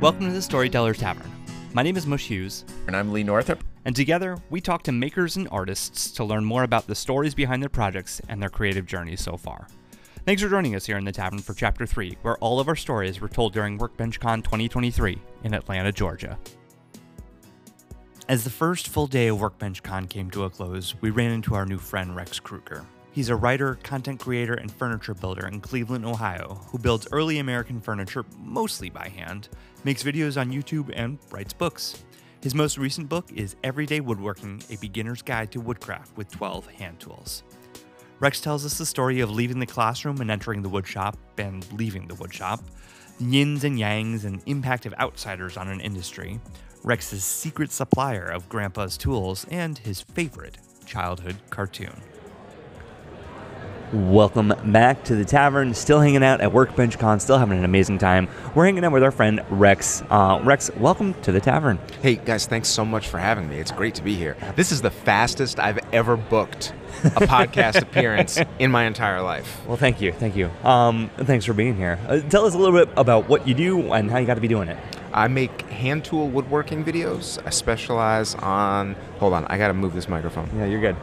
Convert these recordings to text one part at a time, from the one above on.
Welcome to the Storyteller's Tavern. My name is Mush Hughes, And I'm Lee Northup. and together we talk to makers and artists to learn more about the stories behind their projects and their creative journeys so far. Thanks for joining us here in the Tavern for Chapter 3, where all of our stories were told during WorkbenchCon 2023 in Atlanta, Georgia. As the first full day of WorkbenchCon came to a close, we ran into our new friend Rex Krueger. He's a writer, content creator, and furniture builder in Cleveland, Ohio, who builds early American furniture mostly by hand, makes videos on YouTube, and writes books. His most recent book is Everyday Woodworking A Beginner's Guide to Woodcraft with 12 Hand Tools. Rex tells us the story of leaving the classroom and entering the woodshop, and leaving the woodshop, the yins and yangs and impact of outsiders on an industry, Rex's secret supplier of Grandpa's tools, and his favorite childhood cartoon. Welcome back to the tavern. Still hanging out at Workbench Con, still having an amazing time. We're hanging out with our friend Rex. Uh, Rex, welcome to the tavern. Hey, guys, thanks so much for having me. It's great to be here. This is the fastest I've ever booked a podcast appearance in my entire life. Well, thank you, thank you. Um, thanks for being here. Uh, tell us a little bit about what you do and how you got to be doing it. I make hand tool woodworking videos. I specialize on. Hold on, I gotta move this microphone. Yeah, you're good.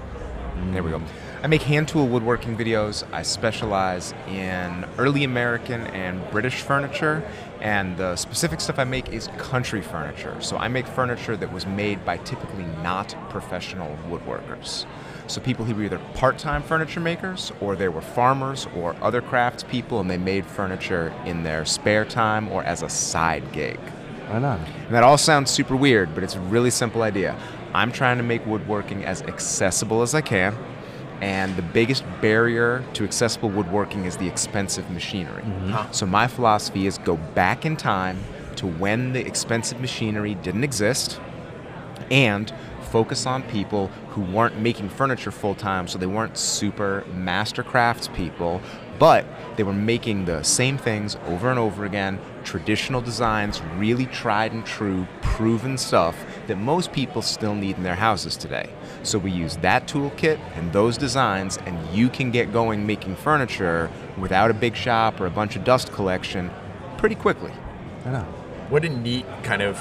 There we go. I make hand tool woodworking videos. I specialize in early American and British furniture, and the specific stuff I make is country furniture. So I make furniture that was made by typically not professional woodworkers. So people who were either part-time furniture makers, or they were farmers or other craftspeople, and they made furniture in their spare time or as a side gig. Right on. And that all sounds super weird, but it's a really simple idea. I'm trying to make woodworking as accessible as I can, and the biggest barrier to accessible woodworking is the expensive machinery. Mm-hmm. So my philosophy is go back in time to when the expensive machinery didn't exist and focus on people who weren't making furniture full time, so they weren't super master crafts people, but they were making the same things over and over again, traditional designs, really tried and true, proven stuff that most people still need in their houses today. So we use that toolkit and those designs, and you can get going making furniture without a big shop or a bunch of dust collection pretty quickly. Right on. what a neat kind of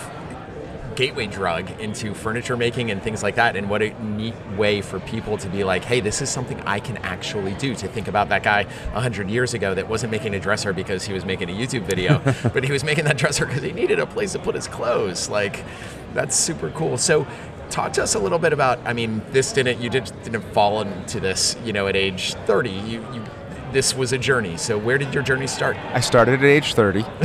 gateway drug into furniture making and things like that and what a neat way for people to be like hey this is something i can actually do to think about that guy 100 years ago that wasn't making a dresser because he was making a youtube video but he was making that dresser because he needed a place to put his clothes like that's super cool so talk to us a little bit about i mean this didn't you did, didn't fall into this you know at age 30 you, you this was a journey so where did your journey start I started at age 30.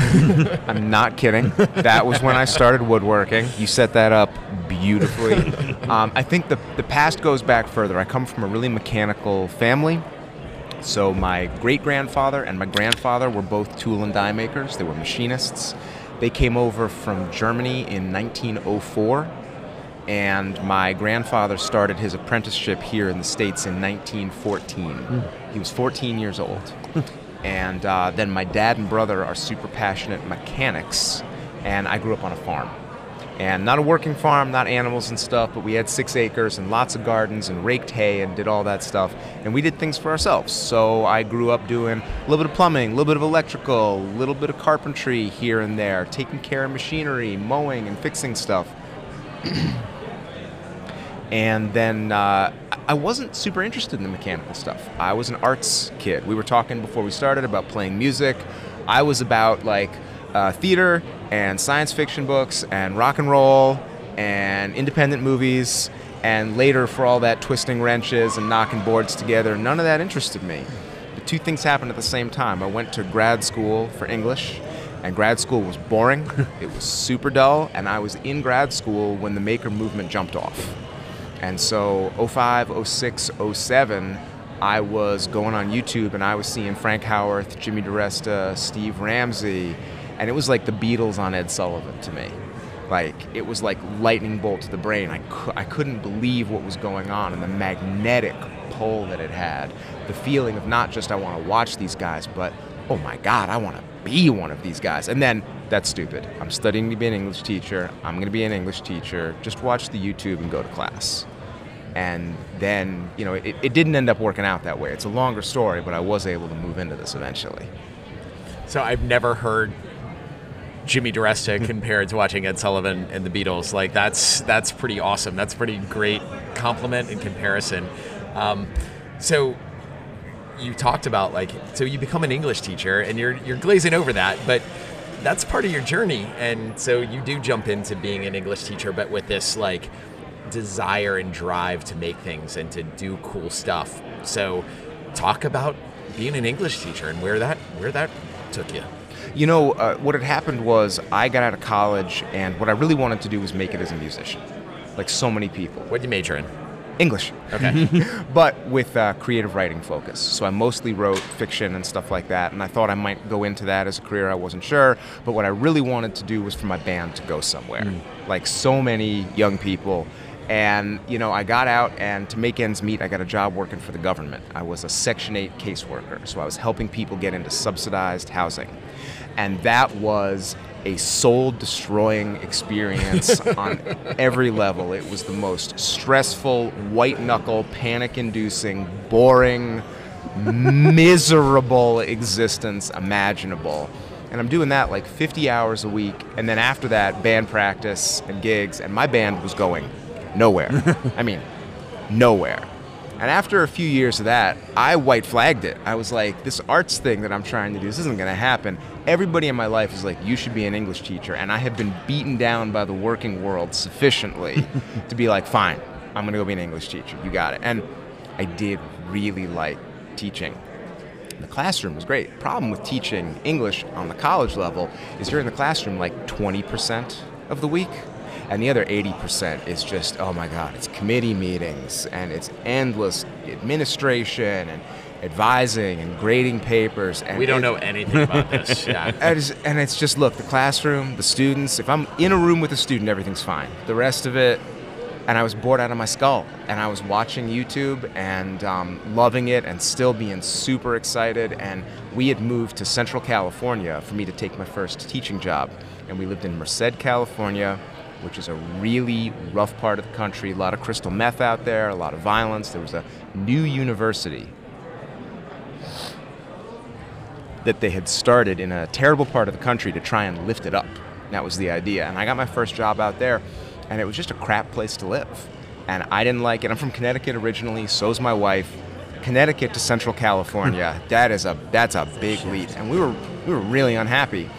I'm not kidding. That was when I started woodworking. You set that up beautifully. Um, I think the, the past goes back further. I come from a really mechanical family. So my great grandfather and my grandfather were both tool and die makers. They were machinists. They came over from Germany in 1904 and my grandfather started his apprenticeship here in the States in 1914. He was 14 years old. and uh, then my dad and brother are super passionate mechanics, and I grew up on a farm. And not a working farm, not animals and stuff, but we had six acres and lots of gardens and raked hay and did all that stuff. And we did things for ourselves. So I grew up doing a little bit of plumbing, a little bit of electrical, a little bit of carpentry here and there, taking care of machinery, mowing and fixing stuff. And then uh, I wasn't super interested in the mechanical stuff. I was an arts kid. We were talking before we started about playing music. I was about like uh, theater and science fiction books and rock and roll and independent movies. And later, for all that twisting wrenches and knocking boards together, none of that interested me. The two things happened at the same time. I went to grad school for English, and grad school was boring. it was super dull, and I was in grad school when the maker movement jumped off. And so 05, 06, 07, I was going on YouTube and I was seeing Frank Howarth, Jimmy DiResta, Steve Ramsey, and it was like the Beatles on Ed Sullivan to me. Like, it was like lightning bolt to the brain. I, cou- I couldn't believe what was going on and the magnetic pull that it had. The feeling of not just I want to watch these guys, but oh my God, I want to be one of these guys. And then that's stupid. I'm studying to be an English teacher. I'm going to be an English teacher. Just watch the YouTube and go to class. And then, you know, it, it didn't end up working out that way. It's a longer story, but I was able to move into this eventually. So I've never heard Jimmy DiResta compared to watching Ed Sullivan and the Beatles. Like that's that's pretty awesome. That's a pretty great compliment in comparison. Um, so you talked about like so you become an English teacher and you're you're glazing over that, but that's part of your journey. And so you do jump into being an English teacher, but with this like desire and drive to make things and to do cool stuff. So talk about being an English teacher and where that where that took you. You know, uh, what had happened was I got out of college, and what I really wanted to do was make it as a musician, like so many people. What did you major in? English. Okay. but with uh, creative writing focus. So I mostly wrote fiction and stuff like that, and I thought I might go into that as a career. I wasn't sure, but what I really wanted to do was for my band to go somewhere. Mm. Like so many young people. And you know, I got out, and to make ends meet, I got a job working for the government. I was a Section 8 caseworker, so I was helping people get into subsidized housing, and that was a soul destroying experience on every level. It was the most stressful, white knuckle, panic inducing, boring, miserable existence imaginable. And I'm doing that like 50 hours a week. And then after that, band practice and gigs. And my band was going nowhere. I mean, nowhere. And after a few years of that, I white flagged it. I was like, this arts thing that I'm trying to do, this isn't going to happen. Everybody in my life is like, you should be an English teacher. And I have been beaten down by the working world sufficiently to be like, fine, I'm going to go be an English teacher. You got it. And I did really like teaching. The classroom was great. Problem with teaching English on the college level is you're in the classroom like 20% of the week and the other 80% is just oh my god it's committee meetings and it's endless administration and advising and grading papers and We don't know anything about this. Yeah. and it's, and it's just look the classroom the students if i'm in a room with a student everything's fine the rest of it and i was bored out of my skull and i was watching youtube and um, loving it and still being super excited and we had moved to central california for me to take my first teaching job and we lived in merced california which is a really rough part of the country a lot of crystal meth out there a lot of violence there was a new university that they had started in a terrible part of the country to try and lift it up. That was the idea. And I got my first job out there, and it was just a crap place to live. And I didn't like it. I'm from Connecticut originally, so's my wife. Connecticut to Central California, that is a that's a big leap. And we were we were really unhappy.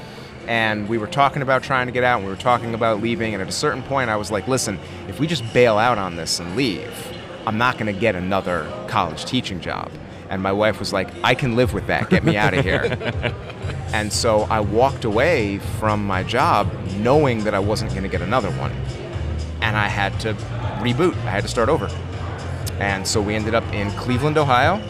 And we were talking about trying to get out, and we were talking about leaving, and at a certain point I was like, listen, if we just bail out on this and leave, I'm not gonna get another college teaching job. And my wife was like, I can live with that. Get me out of here. and so I walked away from my job knowing that I wasn't going to get another one. And I had to reboot. I had to start over. And so we ended up in Cleveland, Ohio,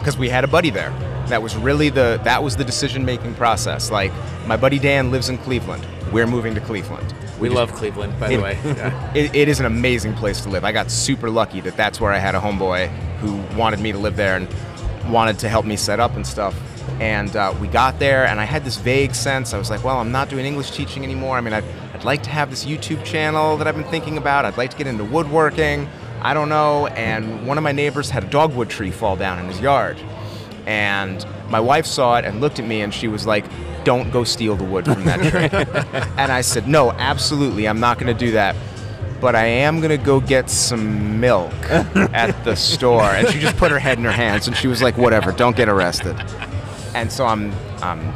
because we had a buddy there. That was really the that was the decision making process. Like my buddy Dan lives in Cleveland. We're moving to Cleveland. We just- love Cleveland, by it, the way. Yeah. it, it is an amazing place to live. I got super lucky that that's where I had a homeboy who wanted me to live there and wanted to help me set up and stuff. And uh, we got there, and I had this vague sense. I was like, well, I'm not doing English teaching anymore. I mean, I'd, I'd like to have this YouTube channel that I've been thinking about. I'd like to get into woodworking. I don't know. And one of my neighbors had a dogwood tree fall down in his yard. And my wife saw it and looked at me, and she was like, don't go steal the wood from that tree. and I said, no, absolutely, I'm not going to do that. But I am going to go get some milk at the store. And she just put her head in her hands and she was like, whatever, don't get arrested. And so I'm, I'm,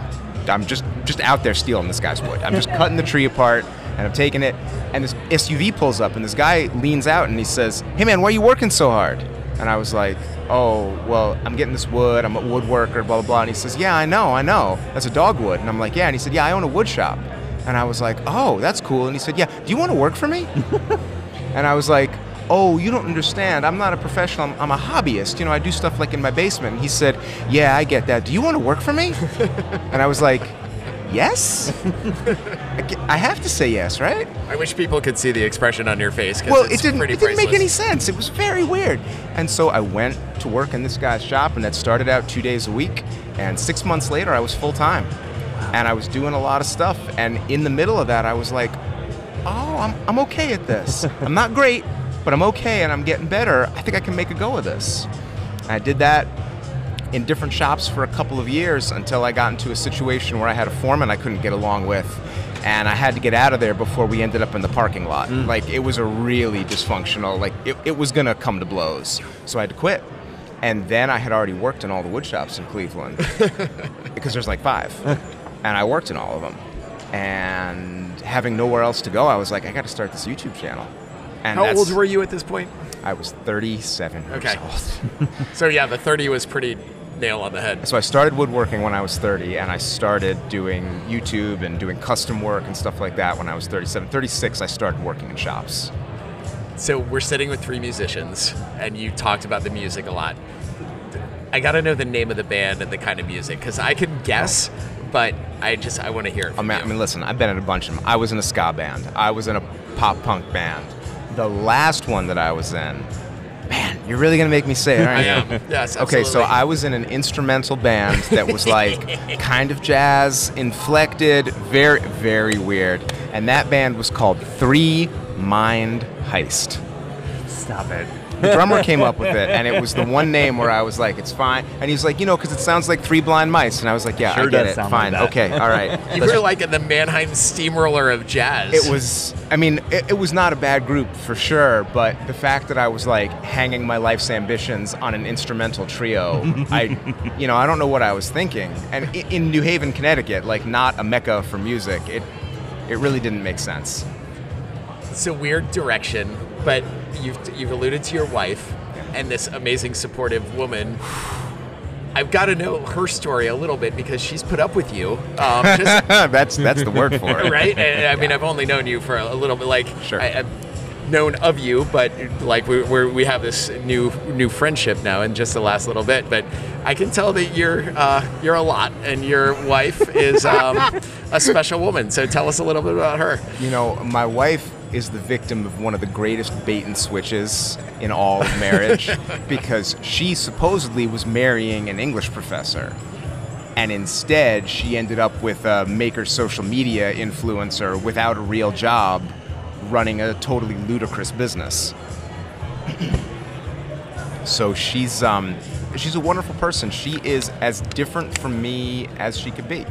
I'm just, just out there stealing this guy's wood. I'm just cutting the tree apart and I'm taking it. And this SUV pulls up and this guy leans out and he says, hey man, why are you working so hard? And I was like, oh, well, I'm getting this wood. I'm a woodworker, blah, blah, blah. And he says, yeah, I know, I know. That's a dogwood. And I'm like, yeah. And he said, yeah, I own a wood shop. And I was like, oh, that's cool. And he said, yeah, do you want to work for me? and I was like, oh, you don't understand. I'm not a professional. I'm, I'm a hobbyist. You know, I do stuff like in my basement. And he said, yeah, I get that. Do you want to work for me? and I was like, yes? I have to say yes, right? I wish people could see the expression on your face. Well, it's it didn't. It didn't make any sense. It was very weird. And so I went to work in this guy's shop, and that started out two days a week. And six months later, I was full time, and I was doing a lot of stuff. And in the middle of that, I was like, "Oh, I'm I'm okay at this. I'm not great, but I'm okay, and I'm getting better. I think I can make a go of this." And I did that in different shops for a couple of years until I got into a situation where I had a foreman I couldn't get along with. And I had to get out of there before we ended up in the parking lot. Mm. Like, it was a really dysfunctional, like, it, it was gonna come to blows. So I had to quit. And then I had already worked in all the wood shops in Cleveland because there's like five. and I worked in all of them. And having nowhere else to go, I was like, I got to start this YouTube channel. And How old were you at this point? I was 37 Okay. years old. So yeah, the 30 was pretty nail on the head. So I started woodworking when I was 30, and I started doing YouTube and doing custom work and stuff like that when I was 37. 36, I started working in shops. So we're sitting with three musicians, and you talked about the music a lot. I got to know the name of the band and the kind of music because I can guess, but I just I want to hear it. I From mean, I mean, listen, I've been in a bunch of them. I was in a ska band. I was in a pop punk band. The last one that I was in, you're really gonna make me say it, I aren't you? am. Yes. Okay, so. I was in an instrumental band that was like kind of jazz, inflected, very, very weird. And that band was called Three Mind Heist. Stop it. The drummer came up with it, and it was the one name where I was like, "It's fine." And he's like, "You know, because it sounds like Three Blind Mice," and I was like, "Yeah, Sure I get it. sound like Fine, okay, all right." You were like in the Mannheim steamroller of jazz. it was, I mean, it, it was not a bad group for sure, but the fact that I was like hanging my life's ambitions on an instrumental trio, I, you know, I don't know what I was thinking. And in New Haven, Connecticut, like not a mecca for music, it, it really didn't make sense. It's a weird direction, but you've you've alluded to your wife and this amazing supportive woman. I've got to know her story a little bit because she's put up with you, um, just that's that's the word for it. right? And, I mean, I've only known you for a, little bit. Like, Sure. I, I've known of you, but like we we're, we have this new new friendship now in just the last little bit. But I can tell that you're uh, you're a lot, and your wife is um, a special woman. So tell us a little bit about her. You know, my wife is the victim of one of the greatest bait and switches in all of marriage because she supposedly was marrying an English professor. And instead, she ended up with a maker social media influencer without a real job running a totally ludicrous business. so she's um, she's a wonderful person. She is as different from me as she could be.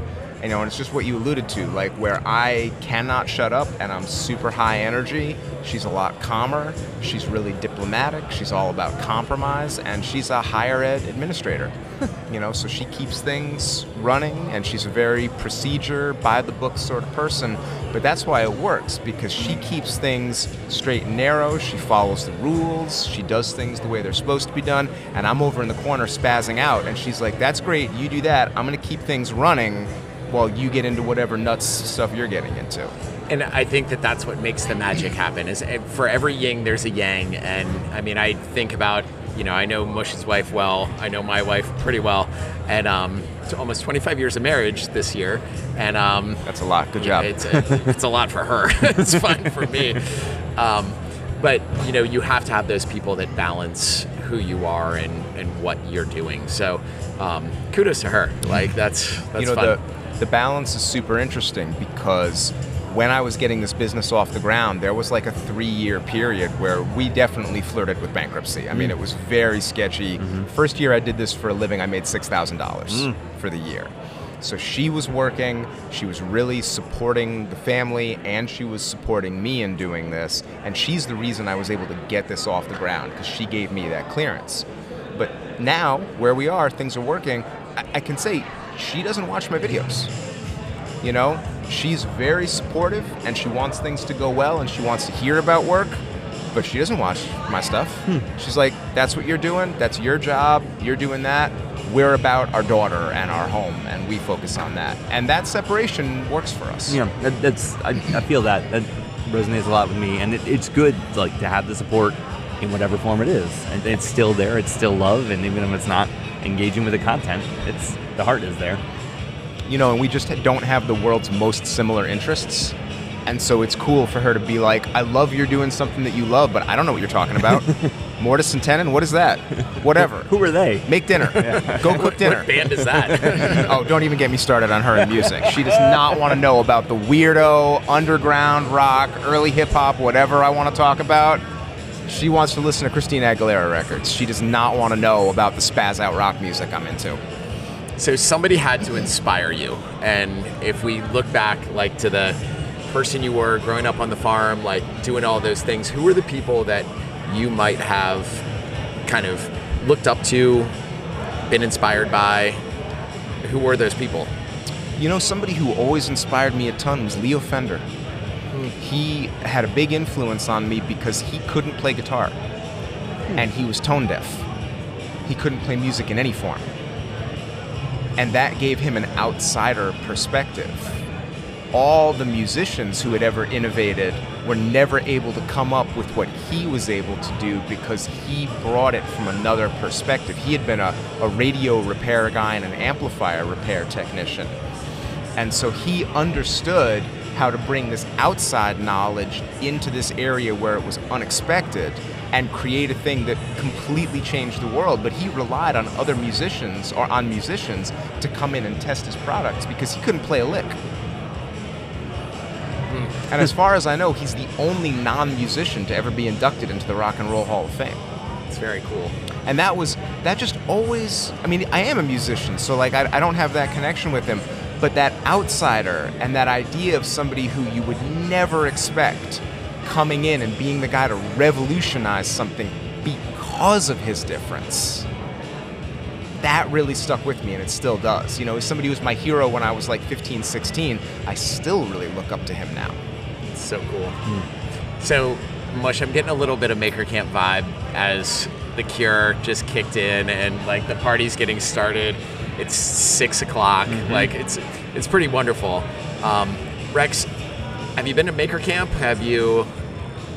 You know, and it's just what you alluded to, like where I cannot shut up and I'm super high energy. She's a lot calmer. She's really diplomatic. She's all about compromise, and she's a higher ed administrator. you know, so she keeps things running, and she's a very procedure, by the book sort of person. But that's why it works because she keeps things straight and narrow. She follows the rules. She does things the way they're supposed to be done. And I'm over in the corner spazzing out, and she's like, "That's great. You do that. I'm going to keep things running." While you get into whatever nuts stuff you're getting into. And I think that that's what makes the magic happen. Is for every yin there's a yang, and I mean I think about you know I know Mush's wife well, I know my wife pretty well, and um, it's almost 25 years of marriage this year, and um, That's a lot. Good job. It's a, it's a lot for her. it's fun for me. Um, but you know, you have to have those people that balance who you are and, and what you're doing. So um, kudos to her. Like that's that's you know fun. the the balance is super interesting because when I was getting this business off the ground, there was like a three-year period where we definitely flirted with bankruptcy. I mean, mm. it was very sketchy. Mm-hmm. First year I did this for a living, I made six thousand dollars mm. for the year. So she was working, she was really supporting the family, and she was supporting me in doing this. And she's the reason I was able to get this off the ground because she gave me that clearance. But now, where we are, things are working. I, I can say she doesn't watch my videos. You know, she's very supportive and she wants things to go well and she wants to hear about work, but she doesn't watch my stuff. Hmm. She's like, that's what you're doing, that's your job, you're doing that. We're about our daughter and our home and we focus on that. And that separation works for us. Yeah, that, that's I, I feel that that resonates a lot with me, and it, it's good like to have the support in whatever form it is, and it's still there. It's still love, and even if it's not engaging with the content, it's the heart is there. you know, and we just don't have the world's most similar interests. And so it's cool for her to be like, I love you're doing something that you love, but I don't know what you're talking about. Mortise and Tenon, what is that? Whatever. Who are they? Make dinner. Go cook dinner. what band is that? oh, don't even get me started on her and music. She does not want to know about the weirdo, underground rock, early hip hop, whatever I want to talk about. She wants to listen to Christina Aguilera records. She does not want to know about the spaz out rock music I'm into. So somebody had to inspire you, and if we look back, like to the person you were growing up on the farm, like doing all those things, who were the people that you might have kind of looked up to, been inspired by? Who were those people? You know, somebody who always inspired me a ton was Leo Fender. He had a big influence on me because he couldn't play guitar hmm. and he was tone deaf. He couldn't play music in any form. And that gave him an outsider perspective. All the musicians who had ever innovated were never able to come up with what he was able to do because he brought it from another perspective. He had been a, a radio repair guy and an amplifier repair technician. And so he understood how to bring this outside knowledge into this area where it was unexpected and create a thing that completely changed the world. But he relied on other musicians or on musicians to come in and test his products because he couldn't play a lick. Hmm. And as far as I know, he's the only non musician to ever be inducted into the Rock and Roll Hall of Fame It's very cool. and that was that just always i mean i am a musician so like I, I don't have that connection with him but that outsider and that idea of somebody who you would never expect coming in and being the guy to revolutionize something because of his difference that really stuck with me and it still does you know as somebody who was my hero when i was like 15 16 i still really look up to him now It's so cool. So, Mush, I'm getting a little bit of Maker Camp vibe as the Cure just kicked in and like the party's getting started. It's six o'clock. Like it's it's pretty wonderful. Um, Rex, have you been to Maker Camp? Have you?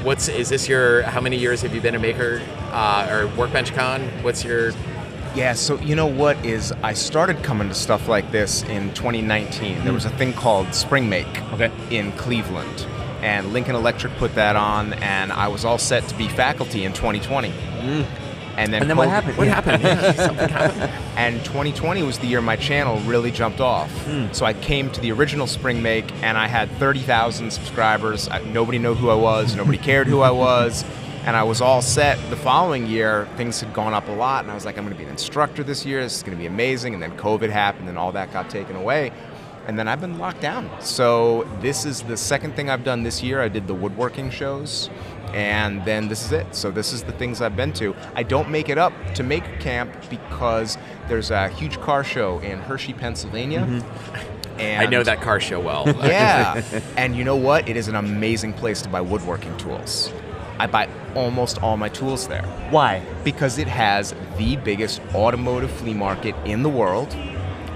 What's is this your? How many years have you been a Maker uh, or Workbench Con? What's your? Yeah, so you know what is I started coming to stuff like this in 2019. There was a thing called Spring Make Okay. in Cleveland. And Lincoln Electric put that on and I was all set to be faculty in 2020. And then, And then what happened? What happened? Yeah, something happened. and 2020 was the year my channel really jumped off. Hmm. So I came to the original Spring Make, and I had 30,000 subscribers. I, nobody knew who I was. Nobody cared who I was. And I was all set. The following year, things had gone up a lot, and I was like, I'm going to be an instructor this year. This is going to be amazing. And then COVID happened, and all that got taken away. And then I've been locked down. So this is the second thing I've done this year. I did the woodworking shows, and then this is it. So this is the things I've been to. I don't make it up to Maker Camp because there's a huge car show in Hershey, Pennsylvania. And Mm-hmm. I know that car show well. yeah. and you know what? It is an amazing place to buy woodworking tools. I buy almost all my tools there Why? because it has the biggest automotive flea market in the world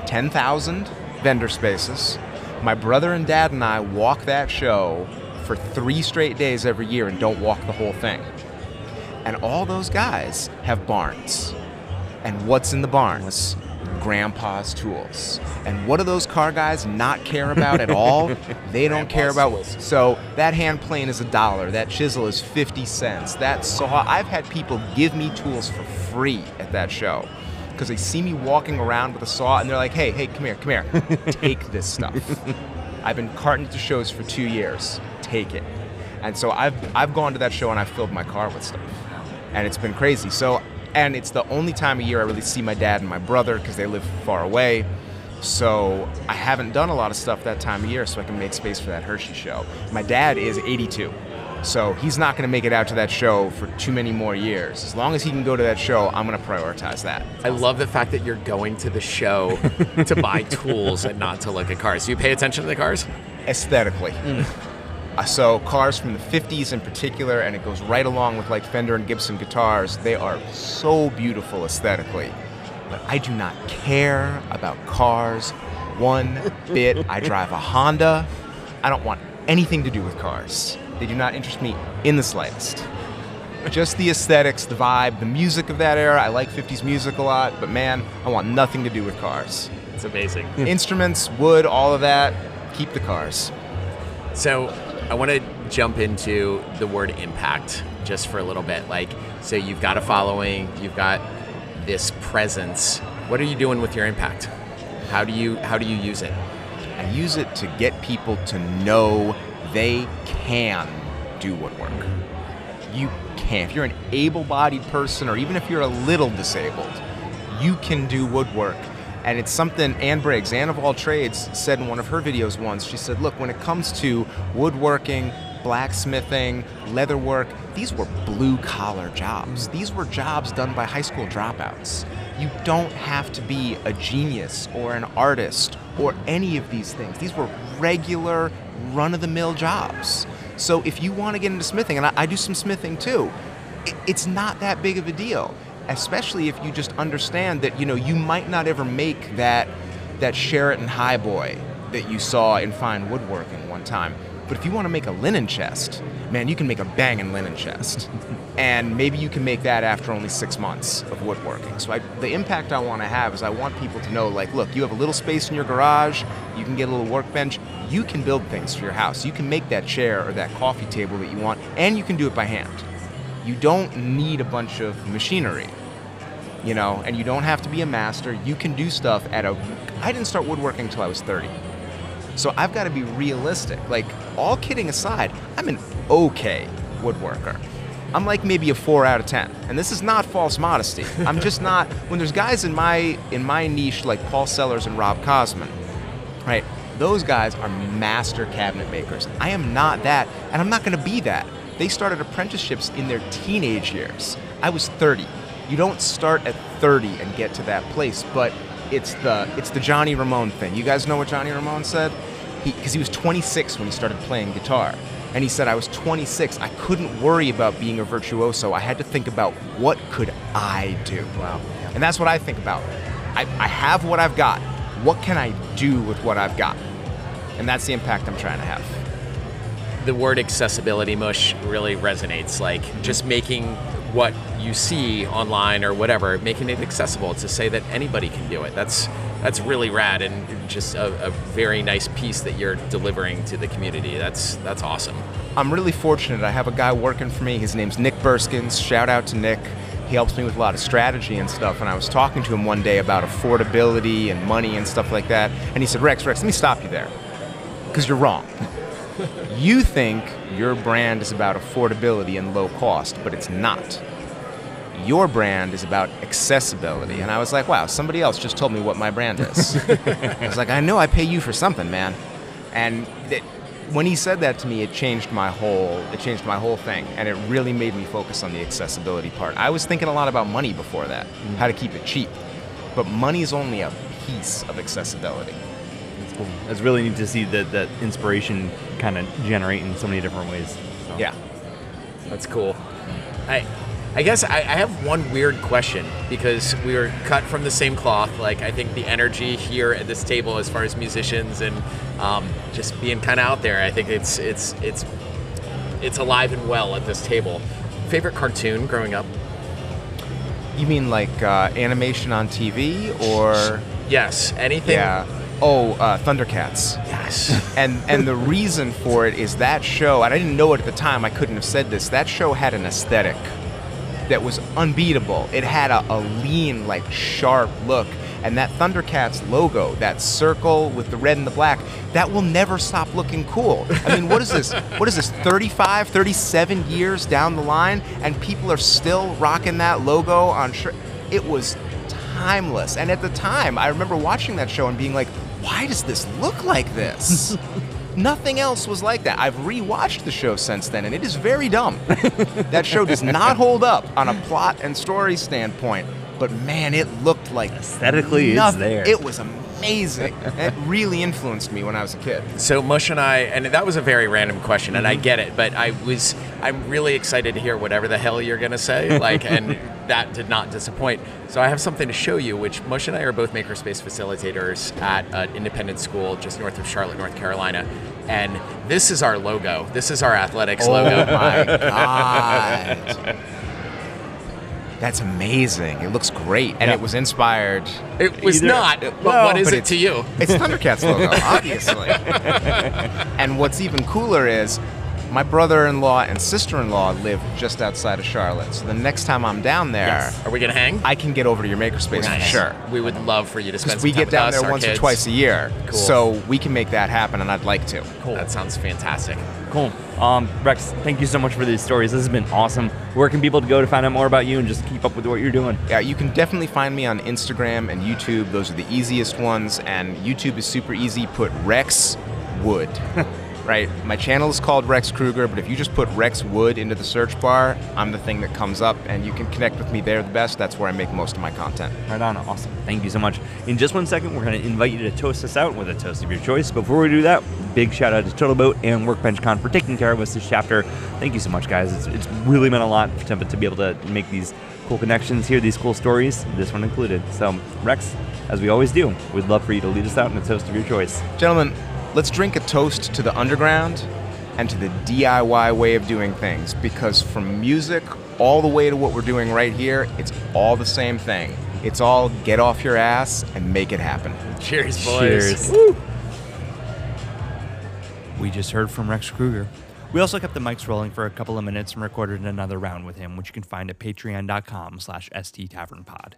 10,000 vendor spaces. My brother and dad and I walk that show for three straight days every year and don't walk the whole thing. And all those guys have barns. And what's in the barns? Grandpa's tools. And what do those car guys not care about at all? They don't care about. So that hand plane is a dollar. That chisel is 50 cents. That saw. I've had people give me tools for free at that show because they see me walking around with a saw and they're like, hey, hey, come here, come here. Take this stuff. I've been carting it to shows for two years. Take it. And so I've, I've gone to that show and I've filled my car with stuff and it's been crazy. So, and it's the only time of year I really see my dad and my brother because they live far away. So I haven't done a lot of stuff that time of year, so I can make space for that Hershey show. My dad is 82, so he's not going to make it out to that show for too many more years. As long as he can go to that show, I'm going to prioritize that. I love the fact that you're going to the show to buy tools and not to look at cars. Do you pay attention to the cars? aesthetically. Uh, so cars from the 50s in particular, and it goes right along with like Fender and Gibson guitars. They are so beautiful aesthetically. But I do not care about cars one bit. I drive a Honda. I don't want anything to do with cars. They do not interest me in the slightest. Just the aesthetics, the vibe, the music of that era. I like 50s music a lot, but man, I want nothing to do with cars. It's amazing. Instruments, wood, all of that, keep the cars. So I want to jump into the word impact just for a little bit. Like, so you've got a following, you've got this presence. What are you doing with your impact? How do you how do you use it? I use it to get people to know they can do woodwork. You can. If you're an able bodied person, or even if you're a little disabled, you can do woodwork. And it's something Anne Briggs, Anne of all trades, said in one of her videos once. She said, Look, when it comes to woodworking, blacksmithing, leatherwork, these were blue collar jobs. These were jobs done by high school dropouts. You don't have to be a genius or an artist or any of these things. These were regular, run of the mill jobs. So if you want to get into smithing, and I, I do some smithing too, it, it's not that big of a deal, especially if you just understand that you know you might not ever make that that Sheraton Highboy that you saw in fine woodworking one time. But if you want to make a linen chest, man, you can make a banging linen chest. and maybe you can make that after only six months of woodworking. So I, the impact I want to have is I want people to know, like, look, you have a little space in your garage, you can get a little workbench, you can build things for your house. You can make that chair or that coffee table that you want, and you can do it by hand. You don't need a bunch of machinery you know, and you don't have to be a master. You can do stuff at a. I didn't start woodworking until I was 30. So I've got to be realistic. Like, all kidding aside, I'm an okay woodworker. I'm like maybe a four out of ten, and this is not false modesty. I'm just not. When there's guys in my in my niche like Paul Sellers and Rob Cosman, right? Those guys are master cabinet makers. I am not that, and I'm not going to be that. They started apprenticeships in their teenage years. I was 30. You don't start at 30 and get to that place, but it's the it's the Johnny Ramone thing. You guys know what Johnny Ramone said? Because he, he was 26 when he started playing guitar. And he said, I was 26. I couldn't worry about being a virtuoso. I had to think about what could I do. Wow. And that's what I think about. I, I have what I've got. What can I do with what I've got? And that's the impact I'm trying to have. The word accessibility mush really resonates. Like mm-hmm. just making what you see online or whatever, making it accessible to say that anybody can do it. That's that's really rad and just a, a, very nice piece that you're delivering to the community. That's that's awesome. I'm really fortunate. I have a guy working for me. His name's Nick Burskins. Shout out to Nick. He helps me with a lot of strategy and stuff. And I was talking to him one day about affordability and money and stuff like that. And he said, Rex, Rex, let me stop you there. Because you're wrong. you think your brand is about affordability and low cost, but it's not. Your brand is about accessibility. And I was like, wow, somebody else just told me what my brand is. I was like, I know I pay you for something, man. And it, when he said that to me, it changed my whole it changed my whole thing, and it really made me focus on the accessibility part. I was thinking a lot about money before that, mm-hmm. how to keep it cheap, but money is only a piece of accessibility. That's cool. It's really neat to see that that inspiration kind of generate in so many different ways. So. Yeah, that's cool. I I guess I, I, have one weird question because we were cut from the same cloth. Like I think the energy here at this table, as far as musicians and um, just being kind of out there, I think it's it's it's it's alive and well at this table. Favorite cartoon growing up? You mean like uh, animation on TV or? Yes, anything. Yeah. Oh, uh, Thundercats. Yes. and and the reason for it is that show, and I didn't know it at the time. I couldn't have said this. That show had an aesthetic that was unbeatable. It had a, a lean, like sharp look. And that Thundercats logo, that circle with the red and the black, that will never stop looking cool. I mean, what is this? What is this, 35, 37 years down the line, and people are still rocking that logo on shirt? It was timeless. And at the time, I remember watching that show and being like, why does this look like this? Nothing else was like that. I've rewatched the show since then, and it is very dumb. that show does not hold up on a plot and story standpoint, but man, it looked like aesthetically nothing. it's there. It was amazing. it really influenced me when I was a kid. So Mush and I, and that was a very random question, and mm-hmm. I get it, but I was, I'm really excited to hear whatever the hell you're gonna say, like, and that did not disappoint. So I have something to show you, which Mush and I are both makerspace facilitators at an independent school just north of Charlotte, North Carolina. And this is our logo. This is our athletics oh logo. My god. That's amazing. It looks great, and it was inspired. It was either, not. But well, what is but it to you? It's Thundercats logo, obviously. and what's even cooler is My brother-in-law and sister-in-law live just outside of Charlotte. So the next time I'm down there, Yes. Are we gonna hang? I can get over to your makerspace for sure. We would love for you to spend Because some we get down us, there our once or twice a year, Cool. so we can make that happen, and I'd like to. Cool. That sounds fantastic. Cool. Um, Rex, thank you so much for these stories. This has been awesome. Where can people go to find out more about you and just keep up with what you're doing? Yeah, you can definitely find me on Instagram and YouTube. Those are the easiest ones, and YouTube is super easy. Put Rex Wood. right? My channel is called Rex Krueger, but if you just put Rex Wood into the search bar, I'm the thing that comes up, and you can connect with me there the best. That's where I make most of my content. Right on. Awesome. Thank you so much. In just one second, we're going to invite you to toast us out with a toast of your choice. Before we do that, big shout out to Total Boat and Workbench Con for taking care of us this chapter. Thank you so much, guys. It's, it's really meant a lot to, to be able to make these cool connections, hear these cool stories, this one included. So, Rex, as we always do, we'd love for you to lead us out in a toast of your choice. Gentlemen, let's drink a toast to the underground and to the DIY way of doing things because from music all the way to what we're doing right here, it's all the same thing. It's all get off your ass and make it happen. Cheers, boys. Cheers. We just heard from Rex Krueger. We also kept the mics rolling for a couple of minutes and recorded another round with him, which you can find at patreon.com slash sttavernpod.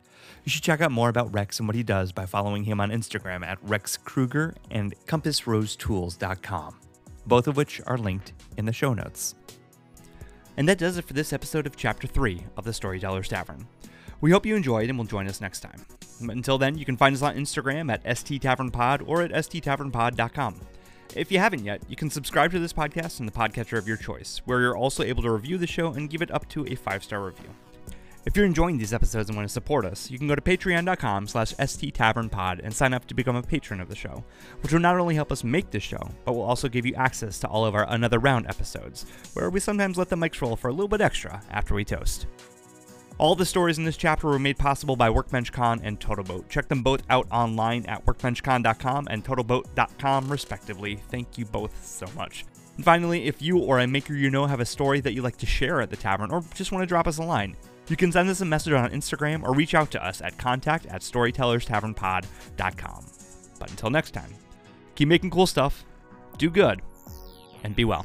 You should check out more about Rex and what he does by following him on Instagram at rexkrueger and compassrosetools.com, both of which are linked in the show notes. And that does it for this episode of Chapter 3 of the Storyteller's Tavern. We hope you enjoyed and will join us next time. Until then, you can find us on Instagram at sttavernpod or at sttavernpod.com. If you haven't yet, you can subscribe to this podcast in the podcatcher of your choice, where you're also able to review the show and give it up to a five-star review. If you're enjoying these episodes and want to support us, you can go to patreon.com slash sttavernpod and sign up to become a patron of the show, which will not only help us make this show, but will also give you access to all of our Another Round episodes, where we sometimes let the mics roll for a little bit extra after we toast. All the stories in this chapter were made possible by WorkbenchCon and TotalBoat. Check them both out online at workbenchcon.com and totalboat.com, respectively. Thank you both so much. And finally, if you or a maker you know have a story that you'd like to share at the tavern or just want to drop us a line, you can send us a message on Instagram or reach out to us at contact at storytellerstavernpod.com. But until next time, keep making cool stuff, do good, and be well.